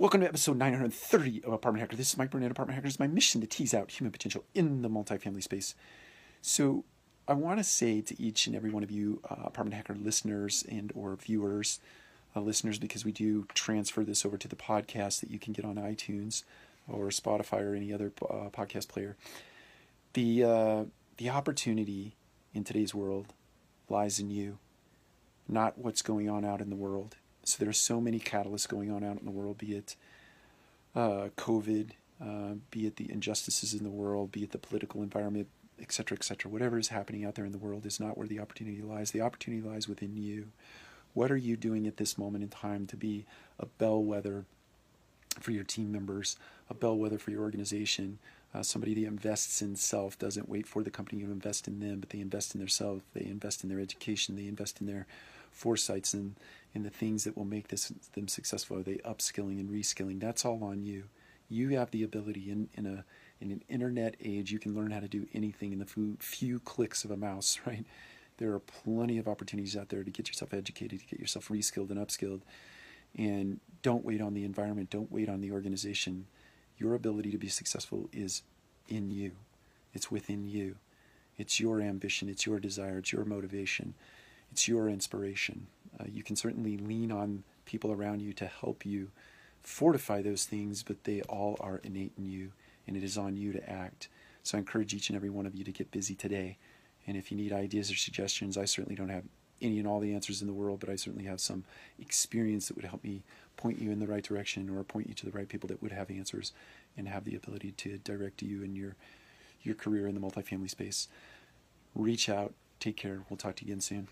Welcome to episode 930 of Apartment Hacker. This is Mike Brewer, Apartment Hacker. It's my mission to tease out human potential in the multifamily space. So, I want to say to each and every one of you uh, Apartment Hacker listeners and or viewers, uh, listeners, because we do transfer this over to the podcast that you can get on iTunes or Spotify or any other uh, podcast player. The uh, the opportunity in today's world lies in you, not what's going on out in the world. So there are so many catalysts going on out in the world, be it uh, COVID, uh, be it the injustices in the world, be it the political environment, etc., etc. Whatever is happening out there in the world is not where the opportunity lies. The opportunity lies within you. What are you doing at this moment in time to be a bellwether for your team members, a bellwether for your organization? Uh, somebody that invests in self doesn't wait for the company to invest in them, but they invest in their self. They invest in their education. They invest in their foresights and in the things that will make this them successful. Are they upskilling and reskilling? That's all on you. You have the ability in, in a in an internet age. You can learn how to do anything in the few, few clicks of a mouse. Right? There are plenty of opportunities out there to get yourself educated, to get yourself reskilled and upskilled. And don't wait on the environment. Don't wait on the organization. Your ability to be successful is in you. It's within you. It's your ambition. It's your desire. It's your motivation. It's your inspiration. Uh, you can certainly lean on people around you to help you fortify those things, but they all are innate in you, and it is on you to act. So I encourage each and every one of you to get busy today. And if you need ideas or suggestions, I certainly don't have any and all the answers in the world, but I certainly have some experience that would help me point you in the right direction or point you to the right people that would have answers and have the ability to direct you in your your career in the multifamily space. Reach out. Take care. We'll talk to you again soon.